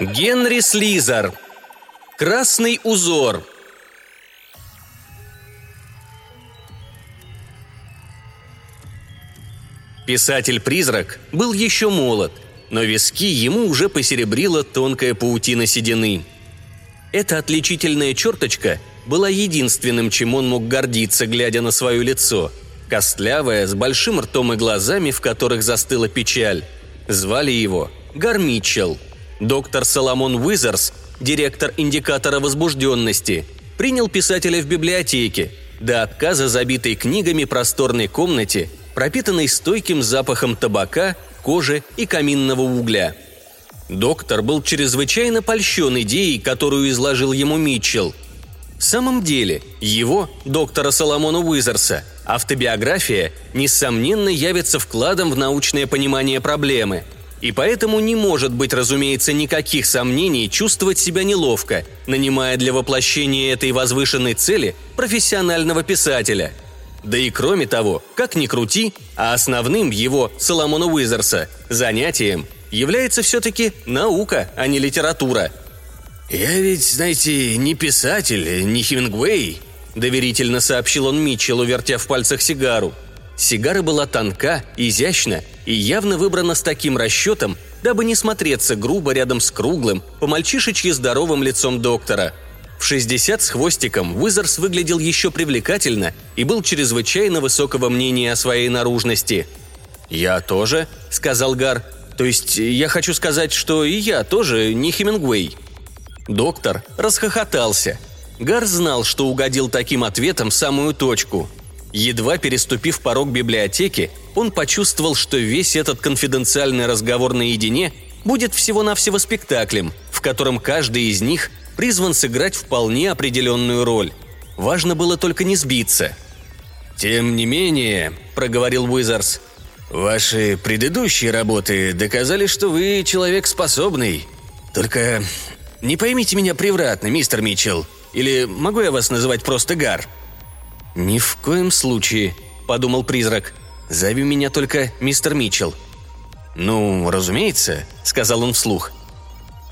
Генри Слизер. Красный узор. Писатель-призрак был еще молод, но виски ему уже посеребрила тонкая паутина седины. Эта отличительная черточка была единственным, чем он мог гордиться, глядя на свое лицо. Костлявая, с большим ртом и глазами, в которых застыла печаль. Звали его Гар Митчелл. Доктор Соломон Уизерс, директор индикатора возбужденности, принял писателя в библиотеке, до отказа забитой книгами просторной комнате, пропитанной стойким запахом табака, кожи и каминного угля. Доктор был чрезвычайно польщен идеей, которую изложил ему Митчелл. В самом деле, его, доктора Соломона Уизерса, автобиография, несомненно, явится вкладом в научное понимание проблемы – и поэтому не может быть, разумеется, никаких сомнений чувствовать себя неловко, нанимая для воплощения этой возвышенной цели профессионального писателя. Да и кроме того, как ни крути, а основным его, Соломона Уизерса, занятием является все-таки наука, а не литература. «Я ведь, знаете, не писатель, не Хемингуэй», – доверительно сообщил он Митчеллу, вертя в пальцах сигару – Сигара была тонка, изящна и явно выбрана с таким расчетом, дабы не смотреться грубо рядом с круглым, по-мальчишечьи здоровым лицом доктора. В 60 с хвостиком Уизерс выглядел еще привлекательно и был чрезвычайно высокого мнения о своей наружности. «Я тоже», — сказал Гар. «То есть я хочу сказать, что и я тоже не Хемингуэй». Доктор расхохотался. Гар знал, что угодил таким ответом в самую точку — Едва переступив порог библиотеки, он почувствовал, что весь этот конфиденциальный разговор наедине будет всего-навсего спектаклем, в котором каждый из них призван сыграть вполне определенную роль. Важно было только не сбиться. «Тем не менее», — проговорил Уизарс, — «ваши предыдущие работы доказали, что вы человек способный. Только не поймите меня превратно, мистер Митчелл. Или могу я вас называть просто Гар?» «Ни в коем случае», — подумал призрак. «Зови меня только мистер Митчелл». «Ну, разумеется», — сказал он вслух.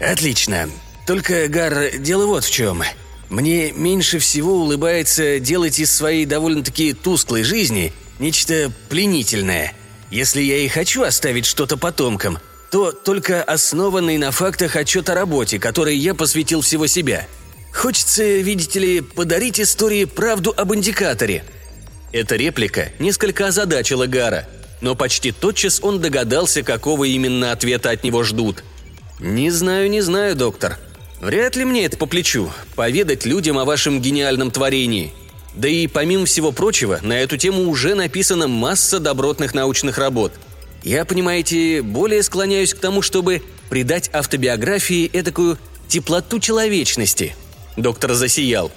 «Отлично. Только, Гар, дело вот в чем. Мне меньше всего улыбается делать из своей довольно-таки тусклой жизни нечто пленительное. Если я и хочу оставить что-то потомкам, то только основанный на фактах отчет о работе, которой я посвятил всего себя — Хочется, видите ли, подарить истории правду об индикаторе». Эта реплика несколько озадачила Гара, но почти тотчас он догадался, какого именно ответа от него ждут. «Не знаю, не знаю, доктор. Вряд ли мне это по плечу – поведать людям о вашем гениальном творении. Да и помимо всего прочего, на эту тему уже написана масса добротных научных работ. Я, понимаете, более склоняюсь к тому, чтобы придать автобиографии этакую теплоту человечности – Доктор засиял.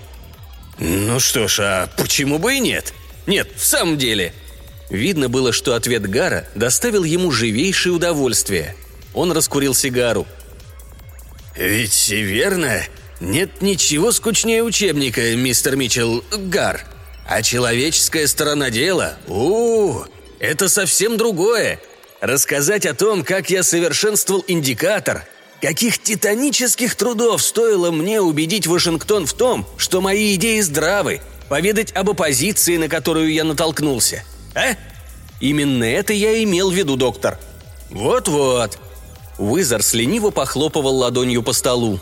«Ну что ж, а почему бы и нет? Нет, в самом деле». Видно было, что ответ Гара доставил ему живейшее удовольствие. Он раскурил сигару. «Ведь верно, нет ничего скучнее учебника, мистер Митчелл, Гар. А человеческая сторона дела, у, -у это совсем другое. Рассказать о том, как я совершенствовал индикатор, Каких титанических трудов стоило мне убедить Вашингтон в том, что мои идеи здравы, поведать об оппозиции, на которую я натолкнулся. А? Именно это я имел в виду, доктор. Вот-вот. Уизерс лениво похлопывал ладонью по столу.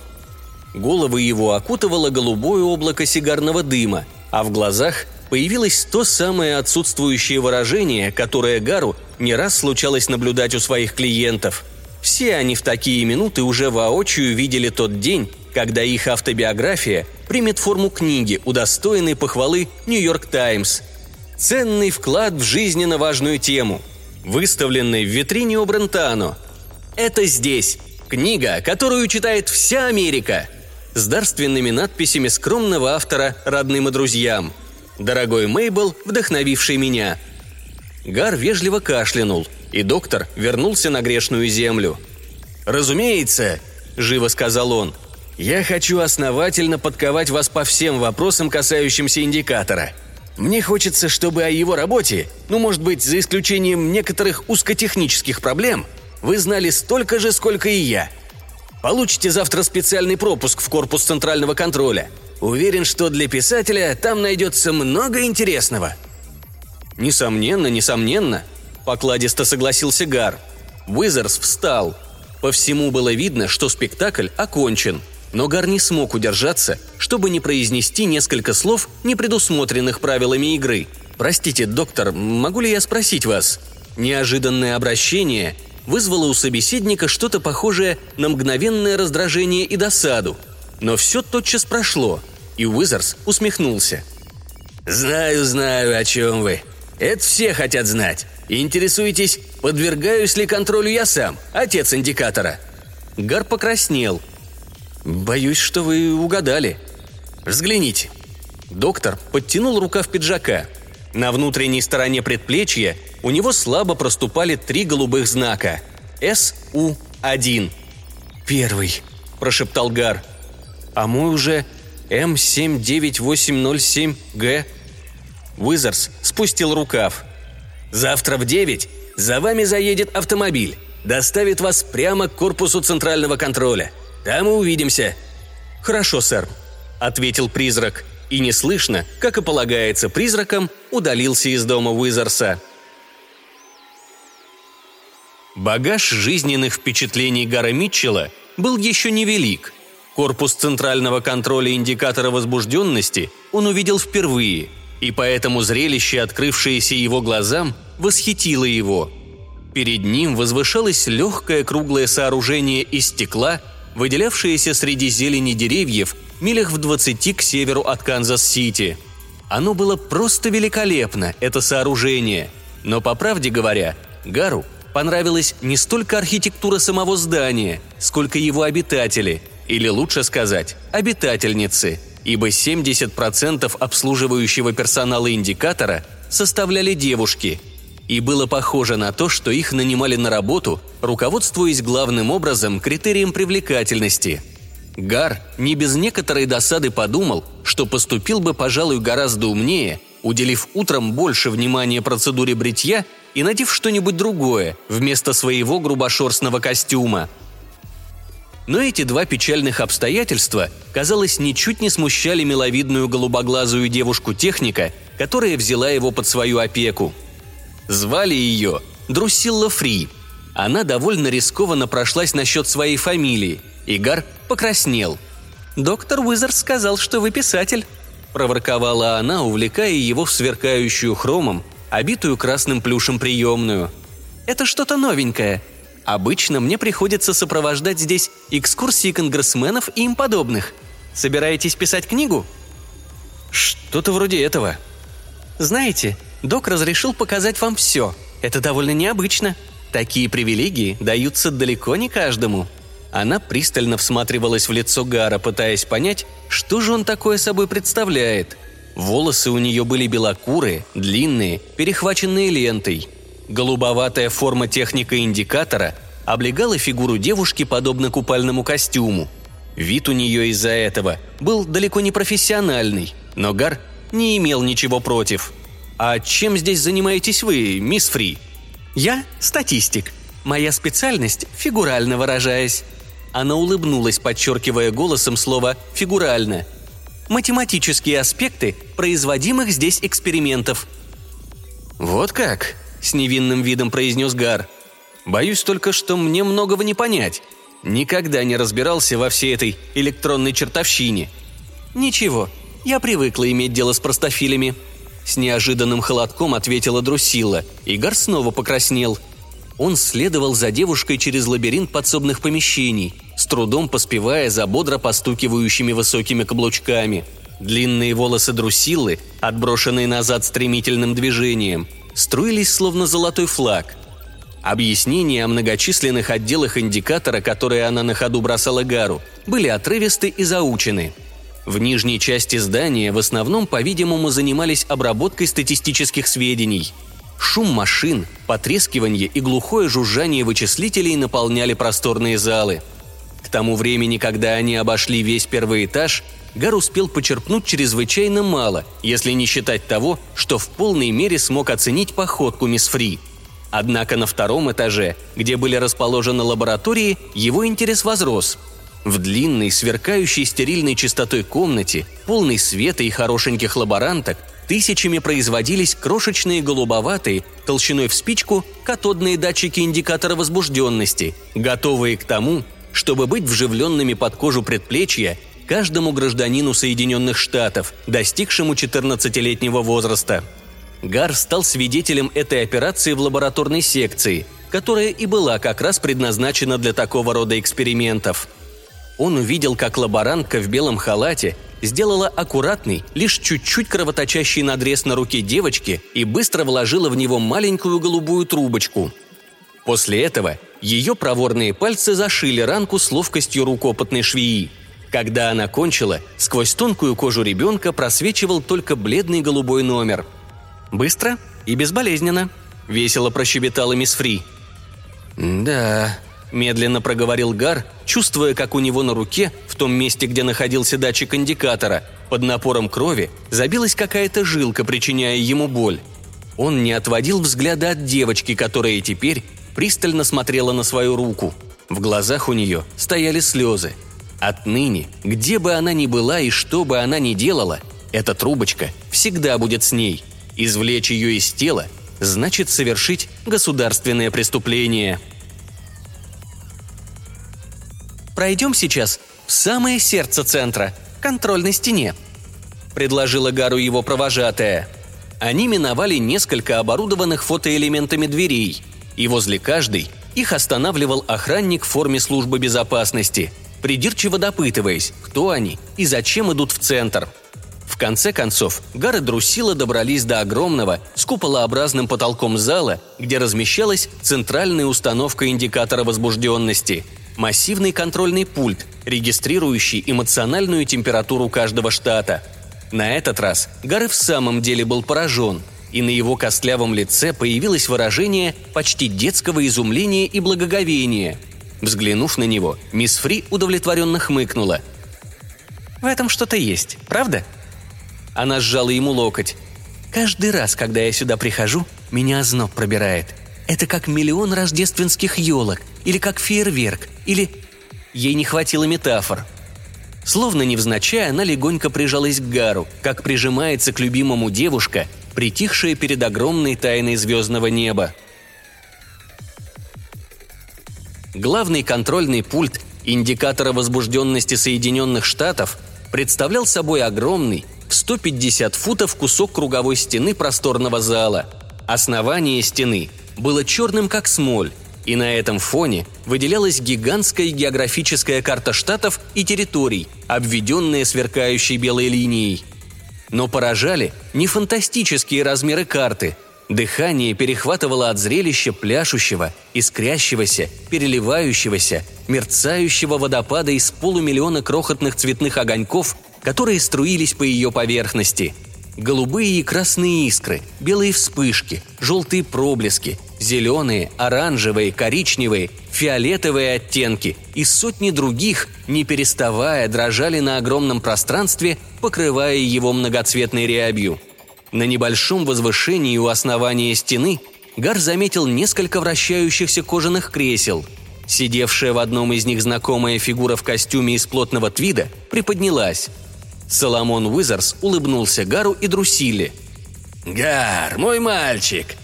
Головы его окутывало голубое облако сигарного дыма, а в глазах появилось то самое отсутствующее выражение, которое Гару не раз случалось наблюдать у своих клиентов – все они в такие минуты уже воочию видели тот день, когда их автобиография примет форму книги, удостоенной похвалы «Нью-Йорк Таймс». Ценный вклад в жизненно важную тему, выставленный в витрине у Брентано. Это здесь. Книга, которую читает вся Америка. С дарственными надписями скромного автора родным и друзьям. «Дорогой Мейбл, вдохновивший меня». Гар вежливо кашлянул – и доктор вернулся на грешную землю. «Разумеется», – живо сказал он, – «я хочу основательно подковать вас по всем вопросам, касающимся индикатора. Мне хочется, чтобы о его работе, ну, может быть, за исключением некоторых узкотехнических проблем, вы знали столько же, сколько и я». Получите завтра специальный пропуск в корпус центрального контроля. Уверен, что для писателя там найдется много интересного». «Несомненно, несомненно», – покладисто согласился Гар. Уизерс встал. По всему было видно, что спектакль окончен. Но Гар не смог удержаться, чтобы не произнести несколько слов, не предусмотренных правилами игры. «Простите, доктор, могу ли я спросить вас?» Неожиданное обращение вызвало у собеседника что-то похожее на мгновенное раздражение и досаду. Но все тотчас прошло, и Уизерс усмехнулся. «Знаю, знаю, о чем вы. Это все хотят знать. Интересуетесь, подвергаюсь ли контролю я сам, отец индикатора?» Гар покраснел. «Боюсь, что вы угадали». «Взгляните». Доктор подтянул рукав пиджака. На внутренней стороне предплечья у него слабо проступали три голубых знака. СУ-1. «Первый», – прошептал Гар. «А мой уже М79807Г Уизерс спустил рукав. «Завтра в девять за вами заедет автомобиль. Доставит вас прямо к корпусу центрального контроля. Там и увидимся». «Хорошо, сэр», — ответил призрак. И неслышно, как и полагается призракам, удалился из дома Уизерса. Багаж жизненных впечатлений Гара Митчелла был еще невелик. Корпус центрального контроля индикатора возбужденности он увидел впервые – и поэтому зрелище, открывшееся его глазам, восхитило его. Перед ним возвышалось легкое круглое сооружение из стекла, выделявшееся среди зелени деревьев милях в двадцати к северу от Канзас-Сити. Оно было просто великолепно, это сооружение. Но, по правде говоря, Гару понравилась не столько архитектура самого здания, сколько его обитатели, или лучше сказать, обитательницы – ибо 70% обслуживающего персонала индикатора составляли девушки, и было похоже на то, что их нанимали на работу, руководствуясь главным образом критерием привлекательности. Гар не без некоторой досады подумал, что поступил бы, пожалуй, гораздо умнее, уделив утром больше внимания процедуре бритья и надев что-нибудь другое вместо своего грубошерстного костюма – но эти два печальных обстоятельства, казалось, ничуть не смущали миловидную голубоглазую девушку-техника, которая взяла его под свою опеку. Звали ее Друсилла Фри. Она довольно рискованно прошлась насчет своей фамилии. Игар покраснел. «Доктор Уизер сказал, что вы писатель», – проворковала она, увлекая его в сверкающую хромом, обитую красным плюшем приемную. «Это что-то новенькое. Обычно мне приходится сопровождать здесь экскурсии конгрессменов и им подобных. Собираетесь писать книгу?» «Что-то вроде этого». «Знаете, док разрешил показать вам все. Это довольно необычно. Такие привилегии даются далеко не каждому». Она пристально всматривалась в лицо Гара, пытаясь понять, что же он такое собой представляет. Волосы у нее были белокурые, длинные, перехваченные лентой – Голубоватая форма техника индикатора облегала фигуру девушки подобно купальному костюму. Вид у нее из-за этого был далеко не профессиональный, но Гар не имел ничего против. «А чем здесь занимаетесь вы, мисс Фри?» «Я – статистик. Моя специальность – фигурально выражаясь». Она улыбнулась, подчеркивая голосом слово «фигурально». «Математические аспекты производимых здесь экспериментов». «Вот как?» – с невинным видом произнес Гар. «Боюсь только, что мне многого не понять. Никогда не разбирался во всей этой электронной чертовщине». «Ничего, я привыкла иметь дело с простофилями», – с неожиданным холодком ответила Друсила, и Гар снова покраснел. Он следовал за девушкой через лабиринт подсобных помещений, с трудом поспевая за бодро постукивающими высокими каблучками. Длинные волосы Друсилы, отброшенные назад стремительным движением – струились словно золотой флаг. Объяснения о многочисленных отделах индикатора, которые она на ходу бросала Гару, были отрывисты и заучены. В нижней части здания в основном, по-видимому, занимались обработкой статистических сведений. Шум машин, потрескивание и глухое жужжание вычислителей наполняли просторные залы. К тому времени, когда они обошли весь первый этаж, Гар успел почерпнуть чрезвычайно мало, если не считать того, что в полной мере смог оценить походку мисс Фри. Однако на втором этаже, где были расположены лаборатории, его интерес возрос. В длинной, сверкающей стерильной чистотой комнате, полной света и хорошеньких лаборанток, тысячами производились крошечные голубоватые, толщиной в спичку, катодные датчики индикатора возбужденности, готовые к тому, чтобы быть вживленными под кожу предплечья каждому гражданину Соединенных Штатов, достигшему 14-летнего возраста. Гар стал свидетелем этой операции в лабораторной секции, которая и была как раз предназначена для такого рода экспериментов. Он увидел, как лаборантка в белом халате сделала аккуратный, лишь чуть-чуть кровоточащий надрез на руке девочки и быстро вложила в него маленькую голубую трубочку. После этого ее проворные пальцы зашили ранку с ловкостью рук опытной швеи – когда она кончила, сквозь тонкую кожу ребенка просвечивал только бледный голубой номер. «Быстро и безболезненно», — весело прощебетала мисс Фри. «Да», — медленно проговорил Гар, чувствуя, как у него на руке, в том месте, где находился датчик индикатора, под напором крови забилась какая-то жилка, причиняя ему боль. Он не отводил взгляда от девочки, которая теперь пристально смотрела на свою руку. В глазах у нее стояли слезы — Отныне, где бы она ни была и что бы она ни делала, эта трубочка всегда будет с ней. Извлечь ее из тела значит совершить государственное преступление. «Пройдем сейчас в самое сердце центра, контрольной стене», – предложила Гару его провожатая. Они миновали несколько оборудованных фотоэлементами дверей, и возле каждой их останавливал охранник в форме службы безопасности – придирчиво допытываясь, кто они и зачем идут в центр. В конце концов, Гар и Друсила добрались до огромного, с куполообразным потолком зала, где размещалась центральная установка индикатора возбужденности – массивный контрольный пульт, регистрирующий эмоциональную температуру каждого штата. На этот раз Гар и в самом деле был поражен, и на его костлявом лице появилось выражение почти детского изумления и благоговения – Взглянув на него, мисс Фри удовлетворенно хмыкнула. «В этом что-то есть, правда?» Она сжала ему локоть. «Каждый раз, когда я сюда прихожу, меня озноб пробирает. Это как миллион рождественских елок, или как фейерверк, или...» Ей не хватило метафор. Словно невзначай, она легонько прижалась к Гару, как прижимается к любимому девушка, притихшая перед огромной тайной звездного неба – Главный контрольный пульт индикатора возбужденности Соединенных Штатов представлял собой огромный, в 150 футов кусок круговой стены просторного зала. Основание стены было черным как смоль, и на этом фоне выделялась гигантская географическая карта штатов и территорий, обведенная сверкающей белой линией. Но поражали не фантастические размеры карты – Дыхание перехватывало от зрелища пляшущего, искрящегося, переливающегося, мерцающего водопада из полумиллиона крохотных цветных огоньков, которые струились по ее поверхности. Голубые и красные искры, белые вспышки, желтые проблески, зеленые, оранжевые, коричневые, фиолетовые оттенки и сотни других, не переставая, дрожали на огромном пространстве, покрывая его многоцветной рябью – на небольшом возвышении у основания стены Гар заметил несколько вращающихся кожаных кресел. Сидевшая в одном из них знакомая фигура в костюме из плотного твида приподнялась. Соломон Уизерс улыбнулся Гару и Друсиле. «Гар, мой мальчик!»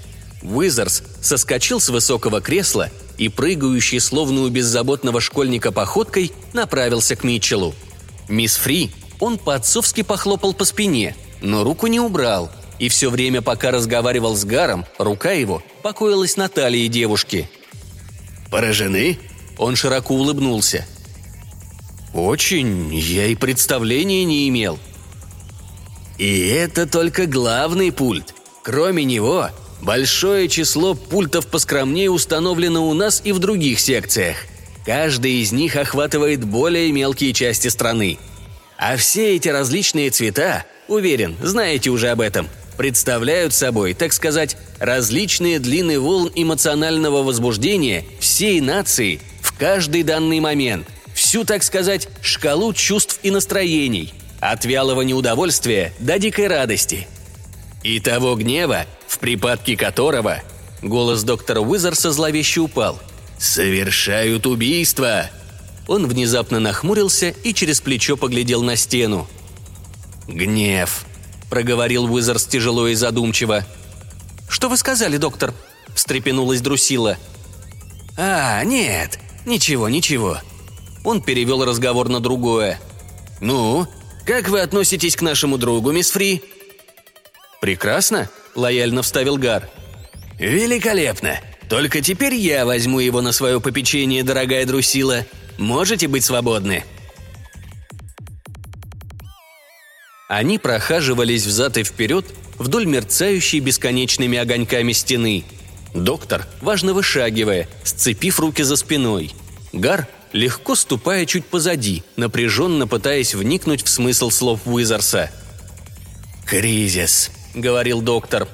Уизерс соскочил с высокого кресла и, прыгающий словно у беззаботного школьника походкой, направился к Митчеллу. Мисс Фри он по-отцовски похлопал по спине – но руку не убрал, и все время, пока разговаривал с Гаром, рука его покоилась на талии девушки. «Поражены?» Он широко улыбнулся. «Очень, я и представления не имел». «И это только главный пульт. Кроме него, большое число пультов поскромнее установлено у нас и в других секциях. Каждый из них охватывает более мелкие части страны. А все эти различные цвета Уверен, знаете уже об этом. Представляют собой, так сказать, различные длины волн эмоционального возбуждения всей нации в каждый данный момент. Всю, так сказать, шкалу чувств и настроений. От вялого неудовольствия до дикой радости. И того гнева, в припадке которого Голос доктора Уизерса зловеще упал. «Совершают убийство!» Он внезапно нахмурился и через плечо поглядел на стену. «Гнев», — проговорил Уизерс тяжело и задумчиво. «Что вы сказали, доктор?» – встрепенулась Друсила. «А, нет, ничего, ничего». Он перевел разговор на другое. «Ну, как вы относитесь к нашему другу, мисс Фри?» «Прекрасно», – лояльно вставил Гар. «Великолепно. Только теперь я возьму его на свое попечение, дорогая Друсила. Можете быть свободны?» Они прохаживались взад и вперед вдоль мерцающей бесконечными огоньками стены. Доктор, важно вышагивая, сцепив руки за спиной. Гар, легко ступая чуть позади, напряженно пытаясь вникнуть в смысл слов Уизерса. «Кризис», — говорил доктор.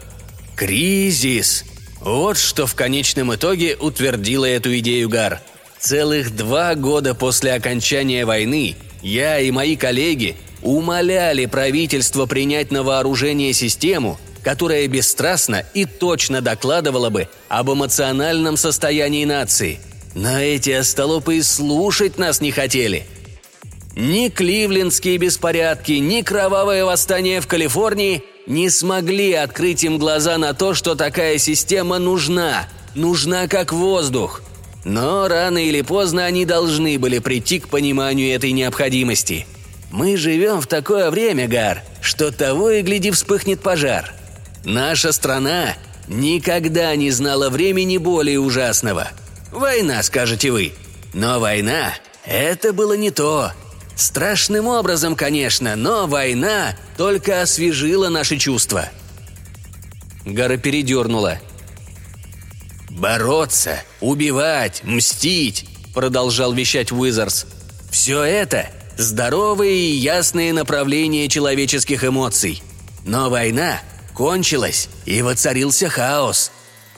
«Кризис! Вот что в конечном итоге утвердило эту идею Гар. Целых два года после окончания войны я и мои коллеги умоляли правительство принять на вооружение систему, которая бесстрастно и точно докладывала бы об эмоциональном состоянии нации. Но эти остолопы и слушать нас не хотели. Ни кливлендские беспорядки, ни кровавое восстание в Калифорнии не смогли открыть им глаза на то, что такая система нужна, нужна как воздух. Но рано или поздно они должны были прийти к пониманию этой необходимости – мы живем в такое время, Гар, что того и гляди вспыхнет пожар. Наша страна никогда не знала времени более ужасного. Война, скажете вы. Но война – это было не то. Страшным образом, конечно, но война только освежила наши чувства. Гара передернула. «Бороться, убивать, мстить», – продолжал вещать Уизерс. «Все это здоровые и ясные направления человеческих эмоций. Но война кончилась, и воцарился хаос.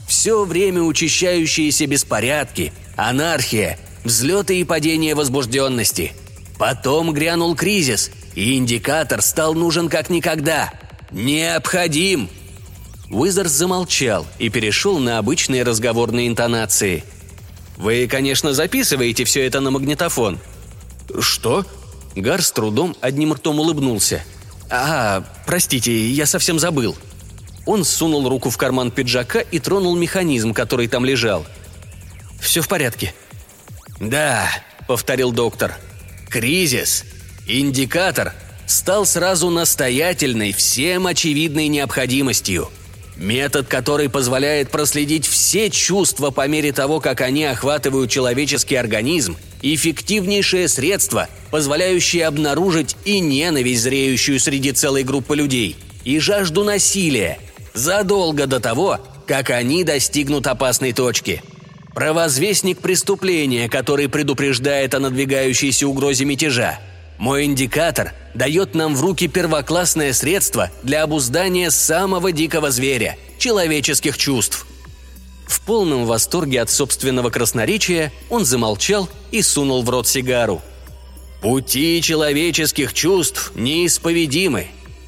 Все время учащающиеся беспорядки, анархия, взлеты и падения возбужденности. Потом грянул кризис, и индикатор стал нужен как никогда. Необходим! Уизерс замолчал и перешел на обычные разговорные интонации. «Вы, конечно, записываете все это на магнитофон». «Что?» Гар с трудом одним ртом улыбнулся. «А, простите, я совсем забыл». Он сунул руку в карман пиджака и тронул механизм, который там лежал. «Все в порядке». «Да», — повторил доктор. «Кризис. Индикатор стал сразу настоятельной, всем очевидной необходимостью. Метод, который позволяет проследить все чувства по мере того, как они охватывают человеческий организм – эффективнейшее средство, позволяющее обнаружить и ненависть, зреющую среди целой группы людей, и жажду насилия, задолго до того, как они достигнут опасной точки. Провозвестник преступления, который предупреждает о надвигающейся угрозе мятежа. Мой индикатор дает нам в руки первоклассное средство для обуздания самого дикого зверя – человеческих чувств – в полном восторге от собственного красноречия он замолчал и сунул в рот сигару. «Пути человеческих чувств неисповедимы.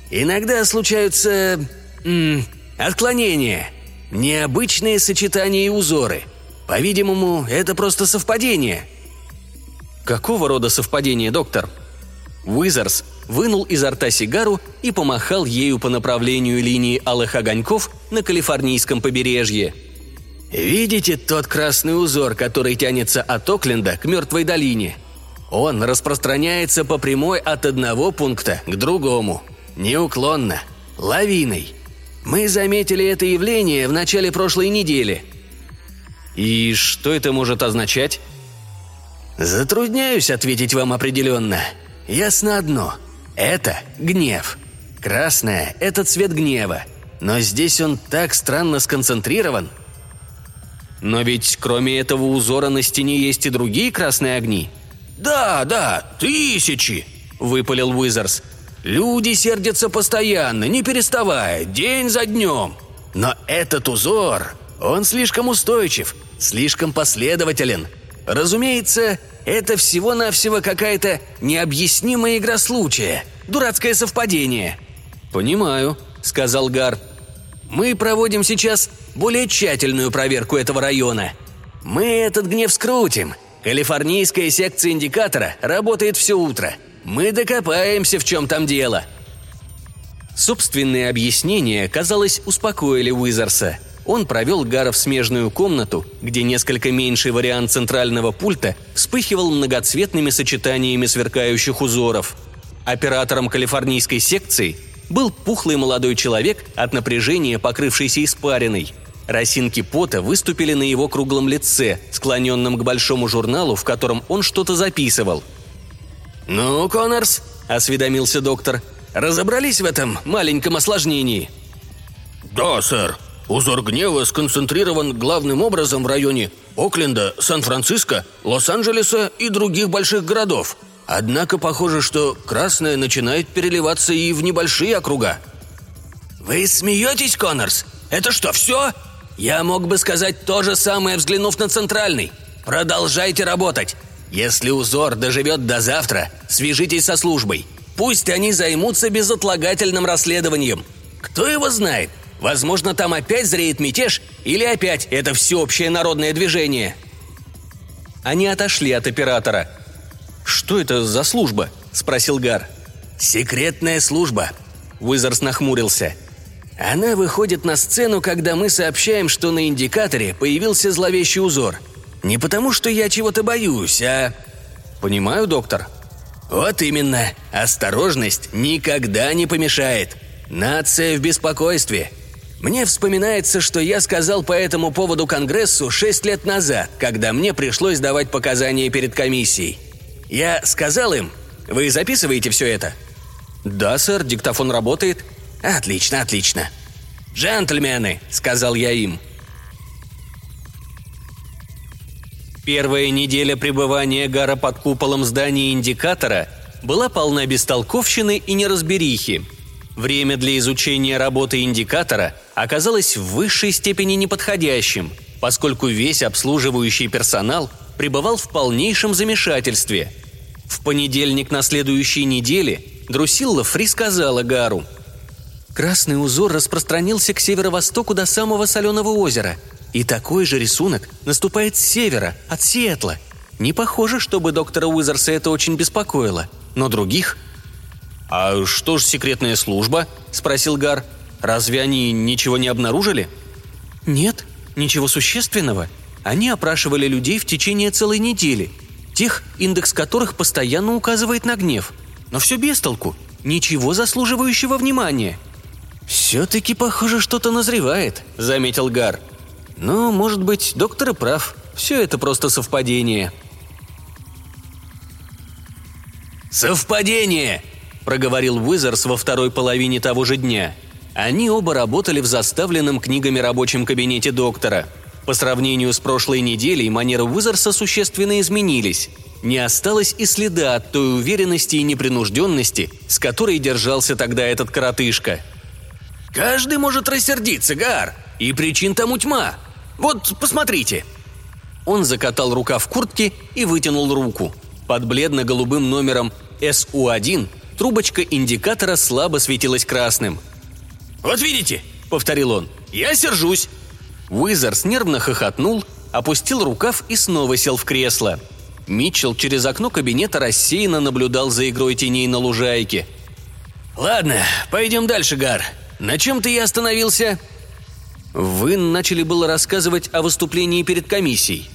Иногда случаются... М, отклонения, необычные сочетания и узоры. По-видимому, это просто совпадение». «Какого рода совпадение, доктор?» Уизерс вынул изо рта сигару и помахал ею по направлению линии алых огоньков на калифорнийском побережье – Видите тот красный узор, который тянется от Окленда к Мертвой долине? Он распространяется по прямой от одного пункта к другому. Неуклонно. Лавиной. Мы заметили это явление в начале прошлой недели. И что это может означать? Затрудняюсь ответить вам определенно. Ясно одно. Это гнев. Красное – это цвет гнева. Но здесь он так странно сконцентрирован – но ведь кроме этого узора на стене есть и другие красные огни. «Да, да, тысячи!» – выпалил Уизерс. «Люди сердятся постоянно, не переставая, день за днем. Но этот узор, он слишком устойчив, слишком последователен. Разумеется, это всего-навсего какая-то необъяснимая игра случая, дурацкое совпадение». «Понимаю», – сказал Гар. Мы проводим сейчас более тщательную проверку этого района. Мы этот гнев скрутим. Калифорнийская секция индикатора работает все утро. Мы докопаемся, в чем там дело». Собственные объяснения, казалось, успокоили Уизерса. Он провел Гара в смежную комнату, где несколько меньший вариант центрального пульта вспыхивал многоцветными сочетаниями сверкающих узоров. Оператором калифорнийской секции был пухлый молодой человек от напряжения, покрывшийся испариной. Росинки пота выступили на его круглом лице, склоненном к большому журналу, в котором он что-то записывал. «Ну, Коннорс», — осведомился доктор, — «разобрались в этом маленьком осложнении?» «Да, сэр. Узор гнева сконцентрирован главным образом в районе Окленда, Сан-Франциско, Лос-Анджелеса и других больших городов. Однако похоже, что красное начинает переливаться и в небольшие округа». «Вы смеетесь, Коннорс? Это что, все? Я мог бы сказать то же самое, взглянув на центральный. Продолжайте работать. Если узор доживет до завтра, свяжитесь со службой. Пусть они займутся безотлагательным расследованием. Кто его знает? Возможно, там опять зреет мятеж, или опять это всеобщее народное движение. Они отошли от оператора. «Что это за служба?» – спросил Гар. «Секретная служба», – Уизерс нахмурился. «Она выходит на сцену, когда мы сообщаем, что на индикаторе появился зловещий узор. Не потому, что я чего-то боюсь, а...» «Понимаю, доктор». «Вот именно. Осторожность никогда не помешает. Нация в беспокойстве. Мне вспоминается, что я сказал по этому поводу Конгрессу шесть лет назад, когда мне пришлось давать показания перед комиссией. Я сказал им, вы записываете все это? Да, сэр, диктофон работает. Отлично, отлично. «Джентльмены», — сказал я им. Первая неделя пребывания Гара под куполом здания индикатора была полна бестолковщины и неразберихи – Время для изучения работы индикатора оказалось в высшей степени неподходящим, поскольку весь обслуживающий персонал пребывал в полнейшем замешательстве. В понедельник на следующей неделе Друсилла Фри сказала Гару. «Красный узор распространился к северо-востоку до самого соленого озера, и такой же рисунок наступает с севера, от Сиэтла. Не похоже, чтобы доктора Уизерса это очень беспокоило, но других «А что ж секретная служба?» – спросил Гар. «Разве они ничего не обнаружили?» «Нет, ничего существенного. Они опрашивали людей в течение целой недели, тех, индекс которых постоянно указывает на гнев. Но все без толку, ничего заслуживающего внимания». «Все-таки, похоже, что-то назревает», – заметил Гар. «Ну, может быть, доктор и прав. Все это просто совпадение». «Совпадение!» Проговорил Уизерс во второй половине того же дня. Они оба работали в заставленном книгами рабочем кабинете доктора. По сравнению с прошлой неделей манеры Уизерса существенно изменились. Не осталось и следа от той уверенности и непринужденности, с которой держался тогда этот коротышка. «Каждый может рассердиться, Гар, и причин тому тьма. Вот, посмотрите». Он закатал рука в куртке и вытянул руку. Под бледно-голубым номером СУ-1 Трубочка индикатора слабо светилась красным. «Вот видите», — повторил он, — «я сержусь». Уизерс нервно хохотнул, опустил рукав и снова сел в кресло. Митчелл через окно кабинета рассеянно наблюдал за игрой теней на лужайке. «Ладно, пойдем дальше, Гар. На чем ты и остановился?» «Вы начали было рассказывать о выступлении перед комиссией».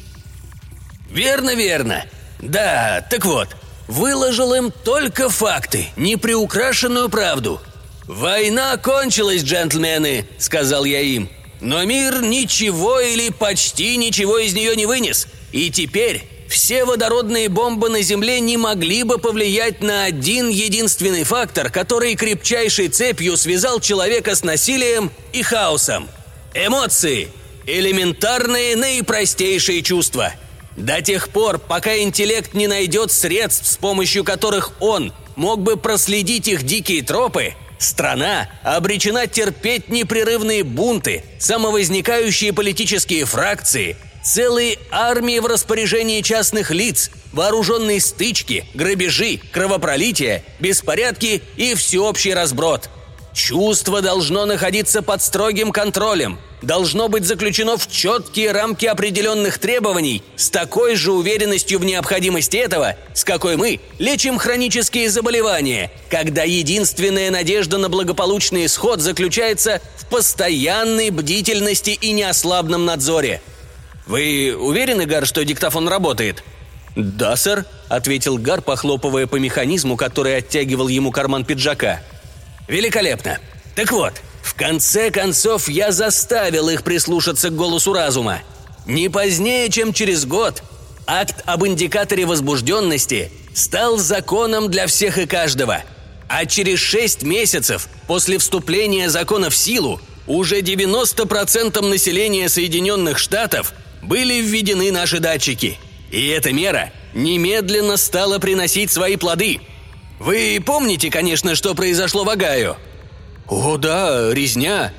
«Верно, верно. Да, так вот, выложил им только факты, неприукрашенную правду. «Война кончилась, джентльмены», — сказал я им. «Но мир ничего или почти ничего из нее не вынес. И теперь все водородные бомбы на Земле не могли бы повлиять на один единственный фактор, который крепчайшей цепью связал человека с насилием и хаосом. Эмоции. Элементарные, наипростейшие чувства — до тех пор, пока интеллект не найдет средств, с помощью которых он мог бы проследить их дикие тропы, страна обречена терпеть непрерывные бунты, самовозникающие политические фракции, целые армии в распоряжении частных лиц, вооруженные стычки, грабежи, кровопролитие, беспорядки и всеобщий разброд. Чувство должно находиться под строгим контролем, должно быть заключено в четкие рамки определенных требований с такой же уверенностью в необходимости этого, с какой мы лечим хронические заболевания, когда единственная надежда на благополучный исход заключается в постоянной бдительности и неослабном надзоре. Вы уверены, Гар, что диктофон работает? «Да, сэр», — ответил Гар, похлопывая по механизму, который оттягивал ему карман пиджака. Великолепно. Так вот, в конце концов я заставил их прислушаться к голосу разума. Не позднее, чем через год, акт об индикаторе возбужденности стал законом для всех и каждого. А через шесть месяцев после вступления закона в силу уже 90% населения Соединенных Штатов были введены наши датчики. И эта мера немедленно стала приносить свои плоды – вы помните, конечно, что произошло в Агаю?» «О, да, резня!»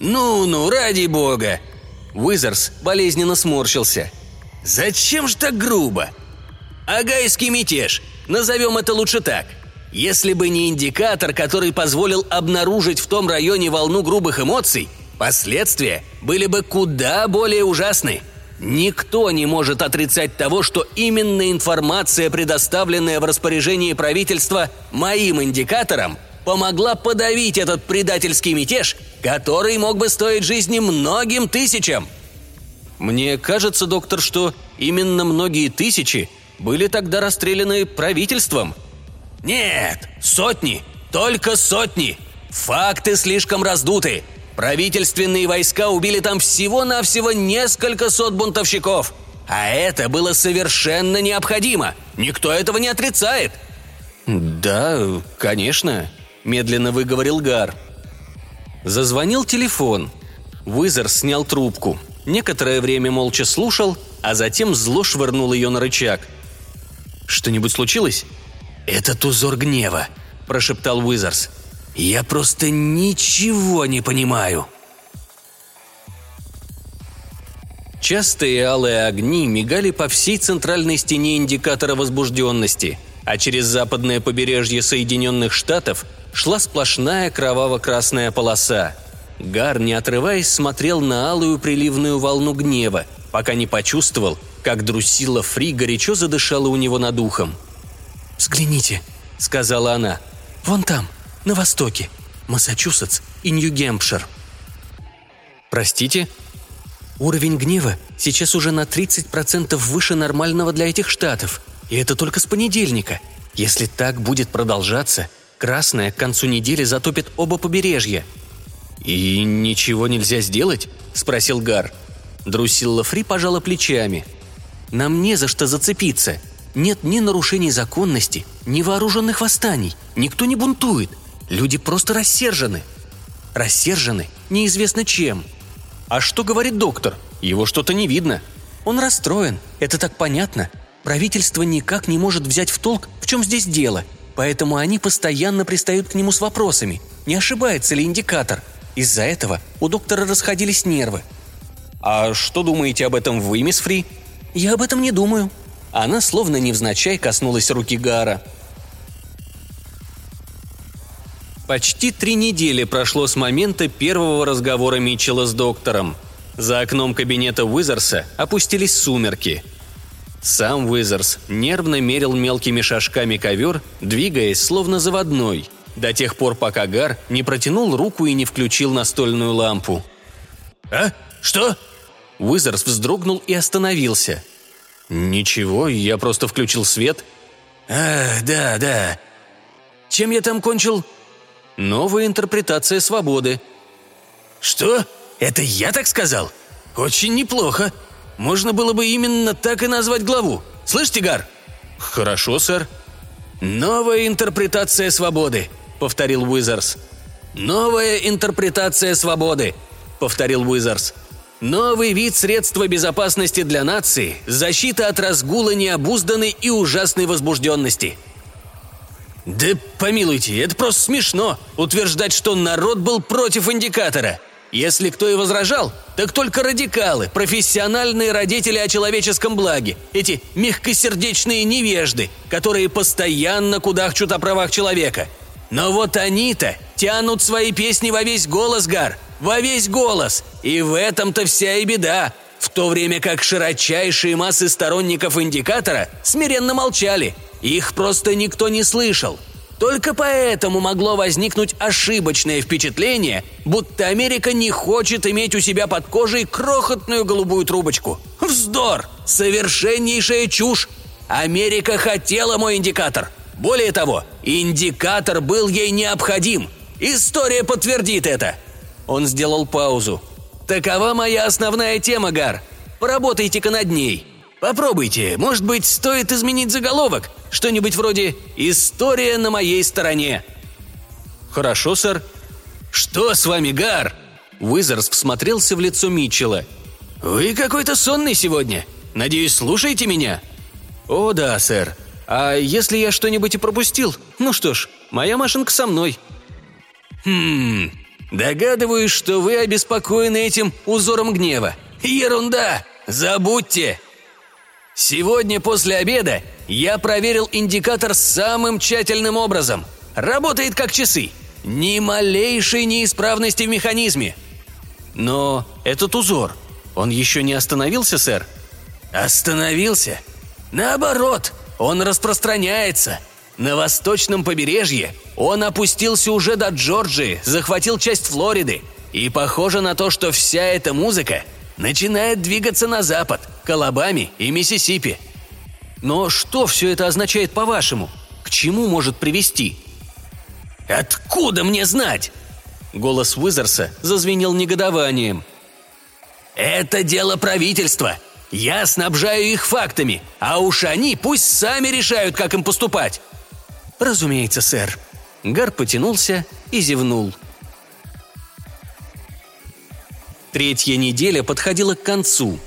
«Ну-ну, ради бога!» Уизерс болезненно сморщился. «Зачем ж так грубо? Агайский мятеж, назовем это лучше так. Если бы не индикатор, который позволил обнаружить в том районе волну грубых эмоций, последствия были бы куда более ужасны. Никто не может отрицать того, что именно информация, предоставленная в распоряжении правительства моим индикатором, помогла подавить этот предательский мятеж, который мог бы стоить жизни многим тысячам. Мне кажется, доктор, что именно многие тысячи были тогда расстреляны правительством. Нет, сотни, только сотни. Факты слишком раздуты. Правительственные войска убили там всего-навсего несколько сот бунтовщиков. А это было совершенно необходимо. Никто этого не отрицает. «Да, конечно», – медленно выговорил Гар. Зазвонил телефон. Вызор снял трубку. Некоторое время молча слушал, а затем зло швырнул ее на рычаг. «Что-нибудь случилось?» «Это узор гнева», – прошептал Уизерс. Я просто ничего не понимаю. Частые алые огни мигали по всей центральной стене индикатора возбужденности, а через западное побережье Соединенных Штатов шла сплошная кроваво-красная полоса. Гар, не отрываясь, смотрел на алую приливную волну гнева, пока не почувствовал, как Друсила Фри горячо задышала у него над ухом. «Взгляните», — сказала она, — «вон там, на востоке, Массачусетс и Нью-Гемпшир. Простите? Уровень гнева сейчас уже на 30% выше нормального для этих штатов, и это только с понедельника. Если так будет продолжаться, красное к концу недели затопит оба побережья. «И ничего нельзя сделать?» – спросил Гар. Друсилла Фри пожала плечами. «Нам не за что зацепиться. Нет ни нарушений законности, ни вооруженных восстаний. Никто не бунтует. Люди просто рассержены. Рассержены неизвестно чем. А что говорит доктор? Его что-то не видно. Он расстроен, это так понятно. Правительство никак не может взять в толк, в чем здесь дело. Поэтому они постоянно пристают к нему с вопросами, не ошибается ли индикатор. Из-за этого у доктора расходились нервы. «А что думаете об этом вы, мисс Фри?» «Я об этом не думаю». Она словно невзначай коснулась руки Гара. Почти три недели прошло с момента первого разговора Митчелла с доктором. За окном кабинета Уизерса опустились сумерки. Сам Уизерс нервно мерил мелкими шажками ковер, двигаясь словно заводной, до тех пор, пока Гар не протянул руку и не включил настольную лампу. «А? Что?» Уизерс вздрогнул и остановился. «Ничего, я просто включил свет». «А, да, да. Чем я там кончил?» Новая интерпретация свободы. Что? Это я так сказал? Очень неплохо. Можно было бы именно так и назвать главу. Слышите, Гар? Хорошо, сэр. Новая интерпретация свободы, повторил Уизерс. Новая интерпретация свободы, повторил Уизерс. Новый вид средства безопасности для нации – защита от разгула необузданной и ужасной возбужденности – да помилуйте, это просто смешно утверждать, что народ был против индикатора. Если кто и возражал, так только радикалы, профессиональные родители о человеческом благе, эти мягкосердечные невежды, которые постоянно кудахчут о правах человека. Но вот они-то тянут свои песни во весь голос, Гар, во весь голос. И в этом-то вся и беда. В то время как широчайшие массы сторонников индикатора смиренно молчали. Их просто никто не слышал. Только поэтому могло возникнуть ошибочное впечатление, будто Америка не хочет иметь у себя под кожей крохотную голубую трубочку. Вздор! Совершеннейшая чушь! Америка хотела мой индикатор. Более того, индикатор был ей необходим. История подтвердит это. Он сделал паузу. Такова моя основная тема, Гар. Поработайте-ка над ней. Попробуйте, может быть, стоит изменить заголовок. Что-нибудь вроде «История на моей стороне». «Хорошо, сэр». «Что с вами, Гар?» Уизерс всмотрелся в лицо Митчелла. «Вы какой-то сонный сегодня. Надеюсь, слушаете меня?» «О, да, сэр. А если я что-нибудь и пропустил? Ну что ж, моя машинка со мной». «Хм... Догадываюсь, что вы обеспокоены этим узором гнева. Ерунда! Забудьте!» Сегодня после обеда я проверил индикатор самым тщательным образом. Работает как часы. Ни малейшей неисправности в механизме. Но этот узор, он еще не остановился, сэр? Остановился? Наоборот, он распространяется. На восточном побережье он опустился уже до Джорджии, захватил часть Флориды. И похоже на то, что вся эта музыка начинает двигаться на запад, к Алабаме и Миссисипи. Но что все это означает по-вашему? К чему может привести? «Откуда мне знать?» Голос Уизерса зазвенел негодованием. «Это дело правительства. Я снабжаю их фактами, а уж они пусть сами решают, как им поступать». «Разумеется, сэр». Гар потянулся и зевнул. Третья неделя подходила к концу.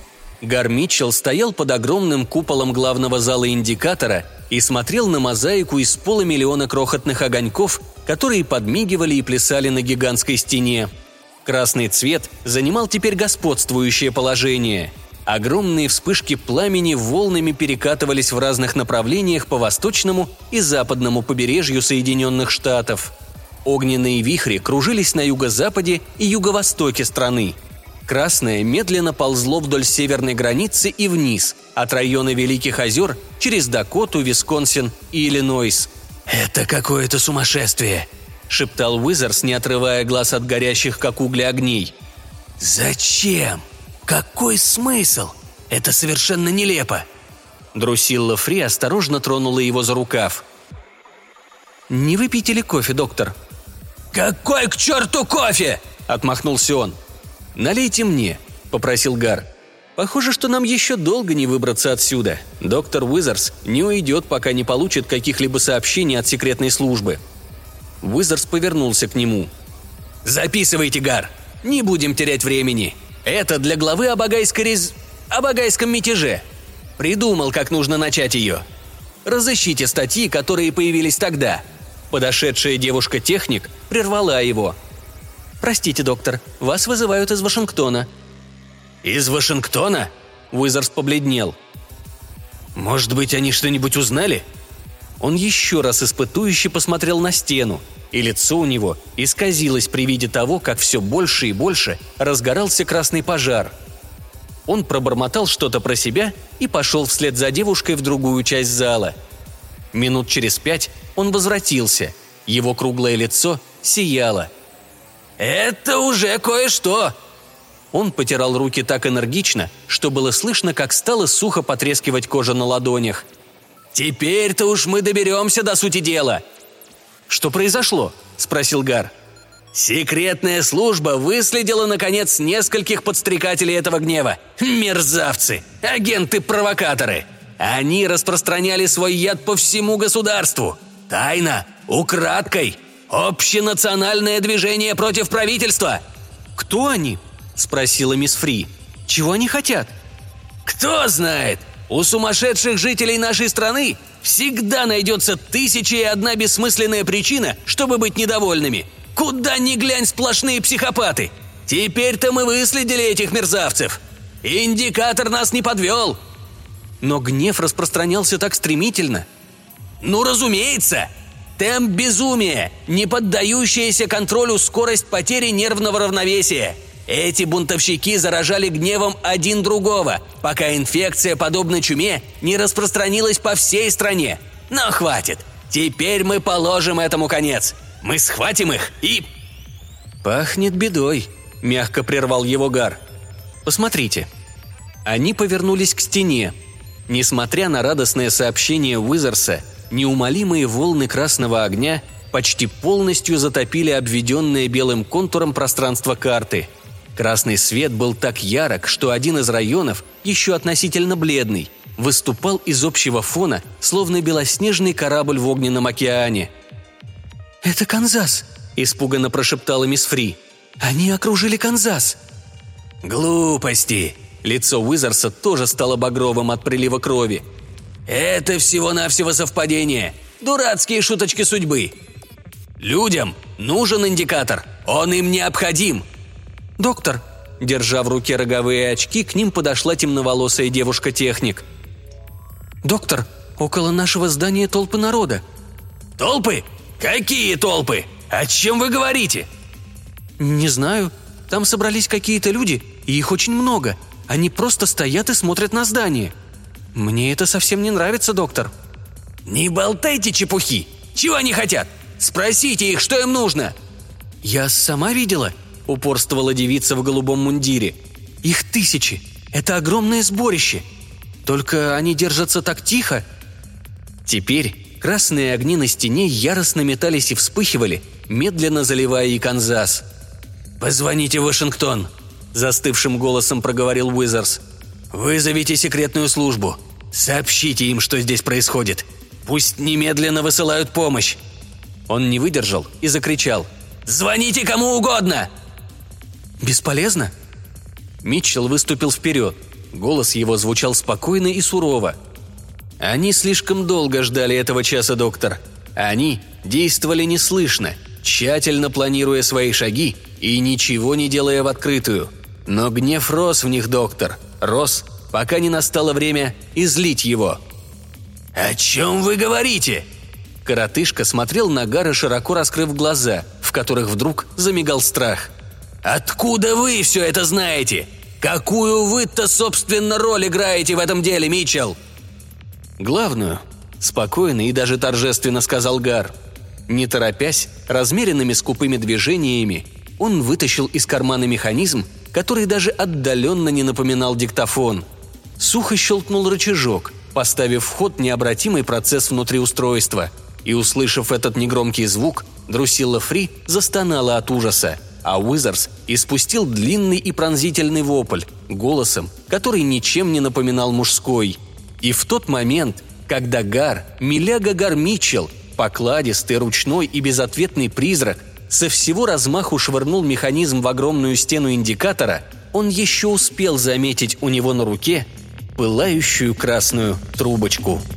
Гар Митчелл стоял под огромным куполом главного зала индикатора и смотрел на мозаику из полумиллиона крохотных огоньков, которые подмигивали и плясали на гигантской стене. Красный цвет занимал теперь господствующее положение. Огромные вспышки пламени волнами перекатывались в разных направлениях по восточному и западному побережью Соединенных Штатов. Огненные вихри кружились на юго-западе и юго-востоке страны – Красное медленно ползло вдоль северной границы и вниз, от района Великих озер через Дакоту, Висконсин и Иллинойс. «Это какое-то сумасшествие!» – шептал Уизерс, не отрывая глаз от горящих, как угли, огней. «Зачем? Какой смысл? Это совершенно нелепо!» Друсилла Фри осторожно тронула его за рукав. «Не выпейте ли кофе, доктор?» «Какой к черту кофе?» – отмахнулся он. «Налейте мне», – попросил Гар. «Похоже, что нам еще долго не выбраться отсюда. Доктор Уизерс не уйдет, пока не получит каких-либо сообщений от секретной службы». Уизерс повернулся к нему. «Записывайте, Гар. Не будем терять времени. Это для главы о Багайской рез... о Багайском мятеже. Придумал, как нужно начать ее. Разыщите статьи, которые появились тогда». Подошедшая девушка-техник прервала его – «Простите, доктор, вас вызывают из Вашингтона». «Из Вашингтона?» Уизерс побледнел. «Может быть, они что-нибудь узнали?» Он еще раз испытующе посмотрел на стену, и лицо у него исказилось при виде того, как все больше и больше разгорался красный пожар. Он пробормотал что-то про себя и пошел вслед за девушкой в другую часть зала. Минут через пять он возвратился. Его круглое лицо сияло – «Это уже кое-что!» Он потирал руки так энергично, что было слышно, как стало сухо потрескивать кожа на ладонях. «Теперь-то уж мы доберемся до сути дела!» «Что произошло?» – спросил Гар. «Секретная служба выследила, наконец, нескольких подстрекателей этого гнева. Мерзавцы! Агенты-провокаторы! Они распространяли свой яд по всему государству. Тайно, украдкой, Общенациональное движение против правительства!» «Кто они?» – спросила мисс Фри. «Чего они хотят?» «Кто знает! У сумасшедших жителей нашей страны всегда найдется тысяча и одна бессмысленная причина, чтобы быть недовольными. Куда ни глянь сплошные психопаты! Теперь-то мы выследили этих мерзавцев! Индикатор нас не подвел!» Но гнев распространялся так стремительно. «Ну, разумеется!» Темп безумия, не поддающаяся контролю скорость потери нервного равновесия. Эти бунтовщики заражали гневом один другого, пока инфекция, подобно чуме, не распространилась по всей стране. Но хватит. Теперь мы положим этому конец. Мы схватим их и... «Пахнет бедой», – мягко прервал его Гар. «Посмотрите». Они повернулись к стене. Несмотря на радостное сообщение Уизерса, неумолимые волны красного огня почти полностью затопили обведенное белым контуром пространство карты – Красный свет был так ярок, что один из районов, еще относительно бледный, выступал из общего фона, словно белоснежный корабль в огненном океане. «Это Канзас!» – испуганно прошептала мисс Фри. «Они окружили Канзас!» «Глупости!» Лицо Уизерса тоже стало багровым от прилива крови. «Это всего-навсего совпадение. Дурацкие шуточки судьбы. Людям нужен индикатор. Он им необходим. «Доктор!» Держа в руке роговые очки, к ним подошла темноволосая девушка-техник. «Доктор, около нашего здания толпы народа». «Толпы? Какие толпы? О чем вы говорите?» «Не знаю. Там собрались какие-то люди, и их очень много. Они просто стоят и смотрят на здание. Мне это совсем не нравится, доктор». «Не болтайте чепухи! Чего они хотят? Спросите их, что им нужно!» «Я сама видела», – упорствовала девица в голубом мундире. «Их тысячи! Это огромное сборище! Только они держатся так тихо!» Теперь красные огни на стене яростно метались и вспыхивали, медленно заливая и Канзас. «Позвоните в Вашингтон!» – застывшим голосом проговорил Уизерс. «Вызовите секретную службу. Сообщите им, что здесь происходит. Пусть немедленно высылают помощь!» Он не выдержал и закричал. «Звоните кому угодно! «Бесполезно?» Митчелл выступил вперед. Голос его звучал спокойно и сурово. «Они слишком долго ждали этого часа, доктор. Они действовали неслышно, тщательно планируя свои шаги и ничего не делая в открытую. Но гнев рос в них, доктор. Рос, пока не настало время излить его». «О чем вы говорите?» Коротышка смотрел на Гара, широко раскрыв глаза, в которых вдруг замигал страх – Откуда вы все это знаете? Какую вы-то, собственно, роль играете в этом деле, Митчелл?» «Главную», – спокойно и даже торжественно сказал Гар. Не торопясь, размеренными скупыми движениями, он вытащил из кармана механизм, который даже отдаленно не напоминал диктофон. Сухо щелкнул рычажок, поставив в ход необратимый процесс внутри устройства. И, услышав этот негромкий звук, Друсилла Фри застонала от ужаса – а Уизерс испустил длинный и пронзительный вопль, голосом, который ничем не напоминал мужской. И в тот момент, когда Гар, Миляга Гар Митчелл, покладистый, ручной и безответный призрак, со всего размаху швырнул механизм в огромную стену индикатора, он еще успел заметить у него на руке пылающую красную трубочку –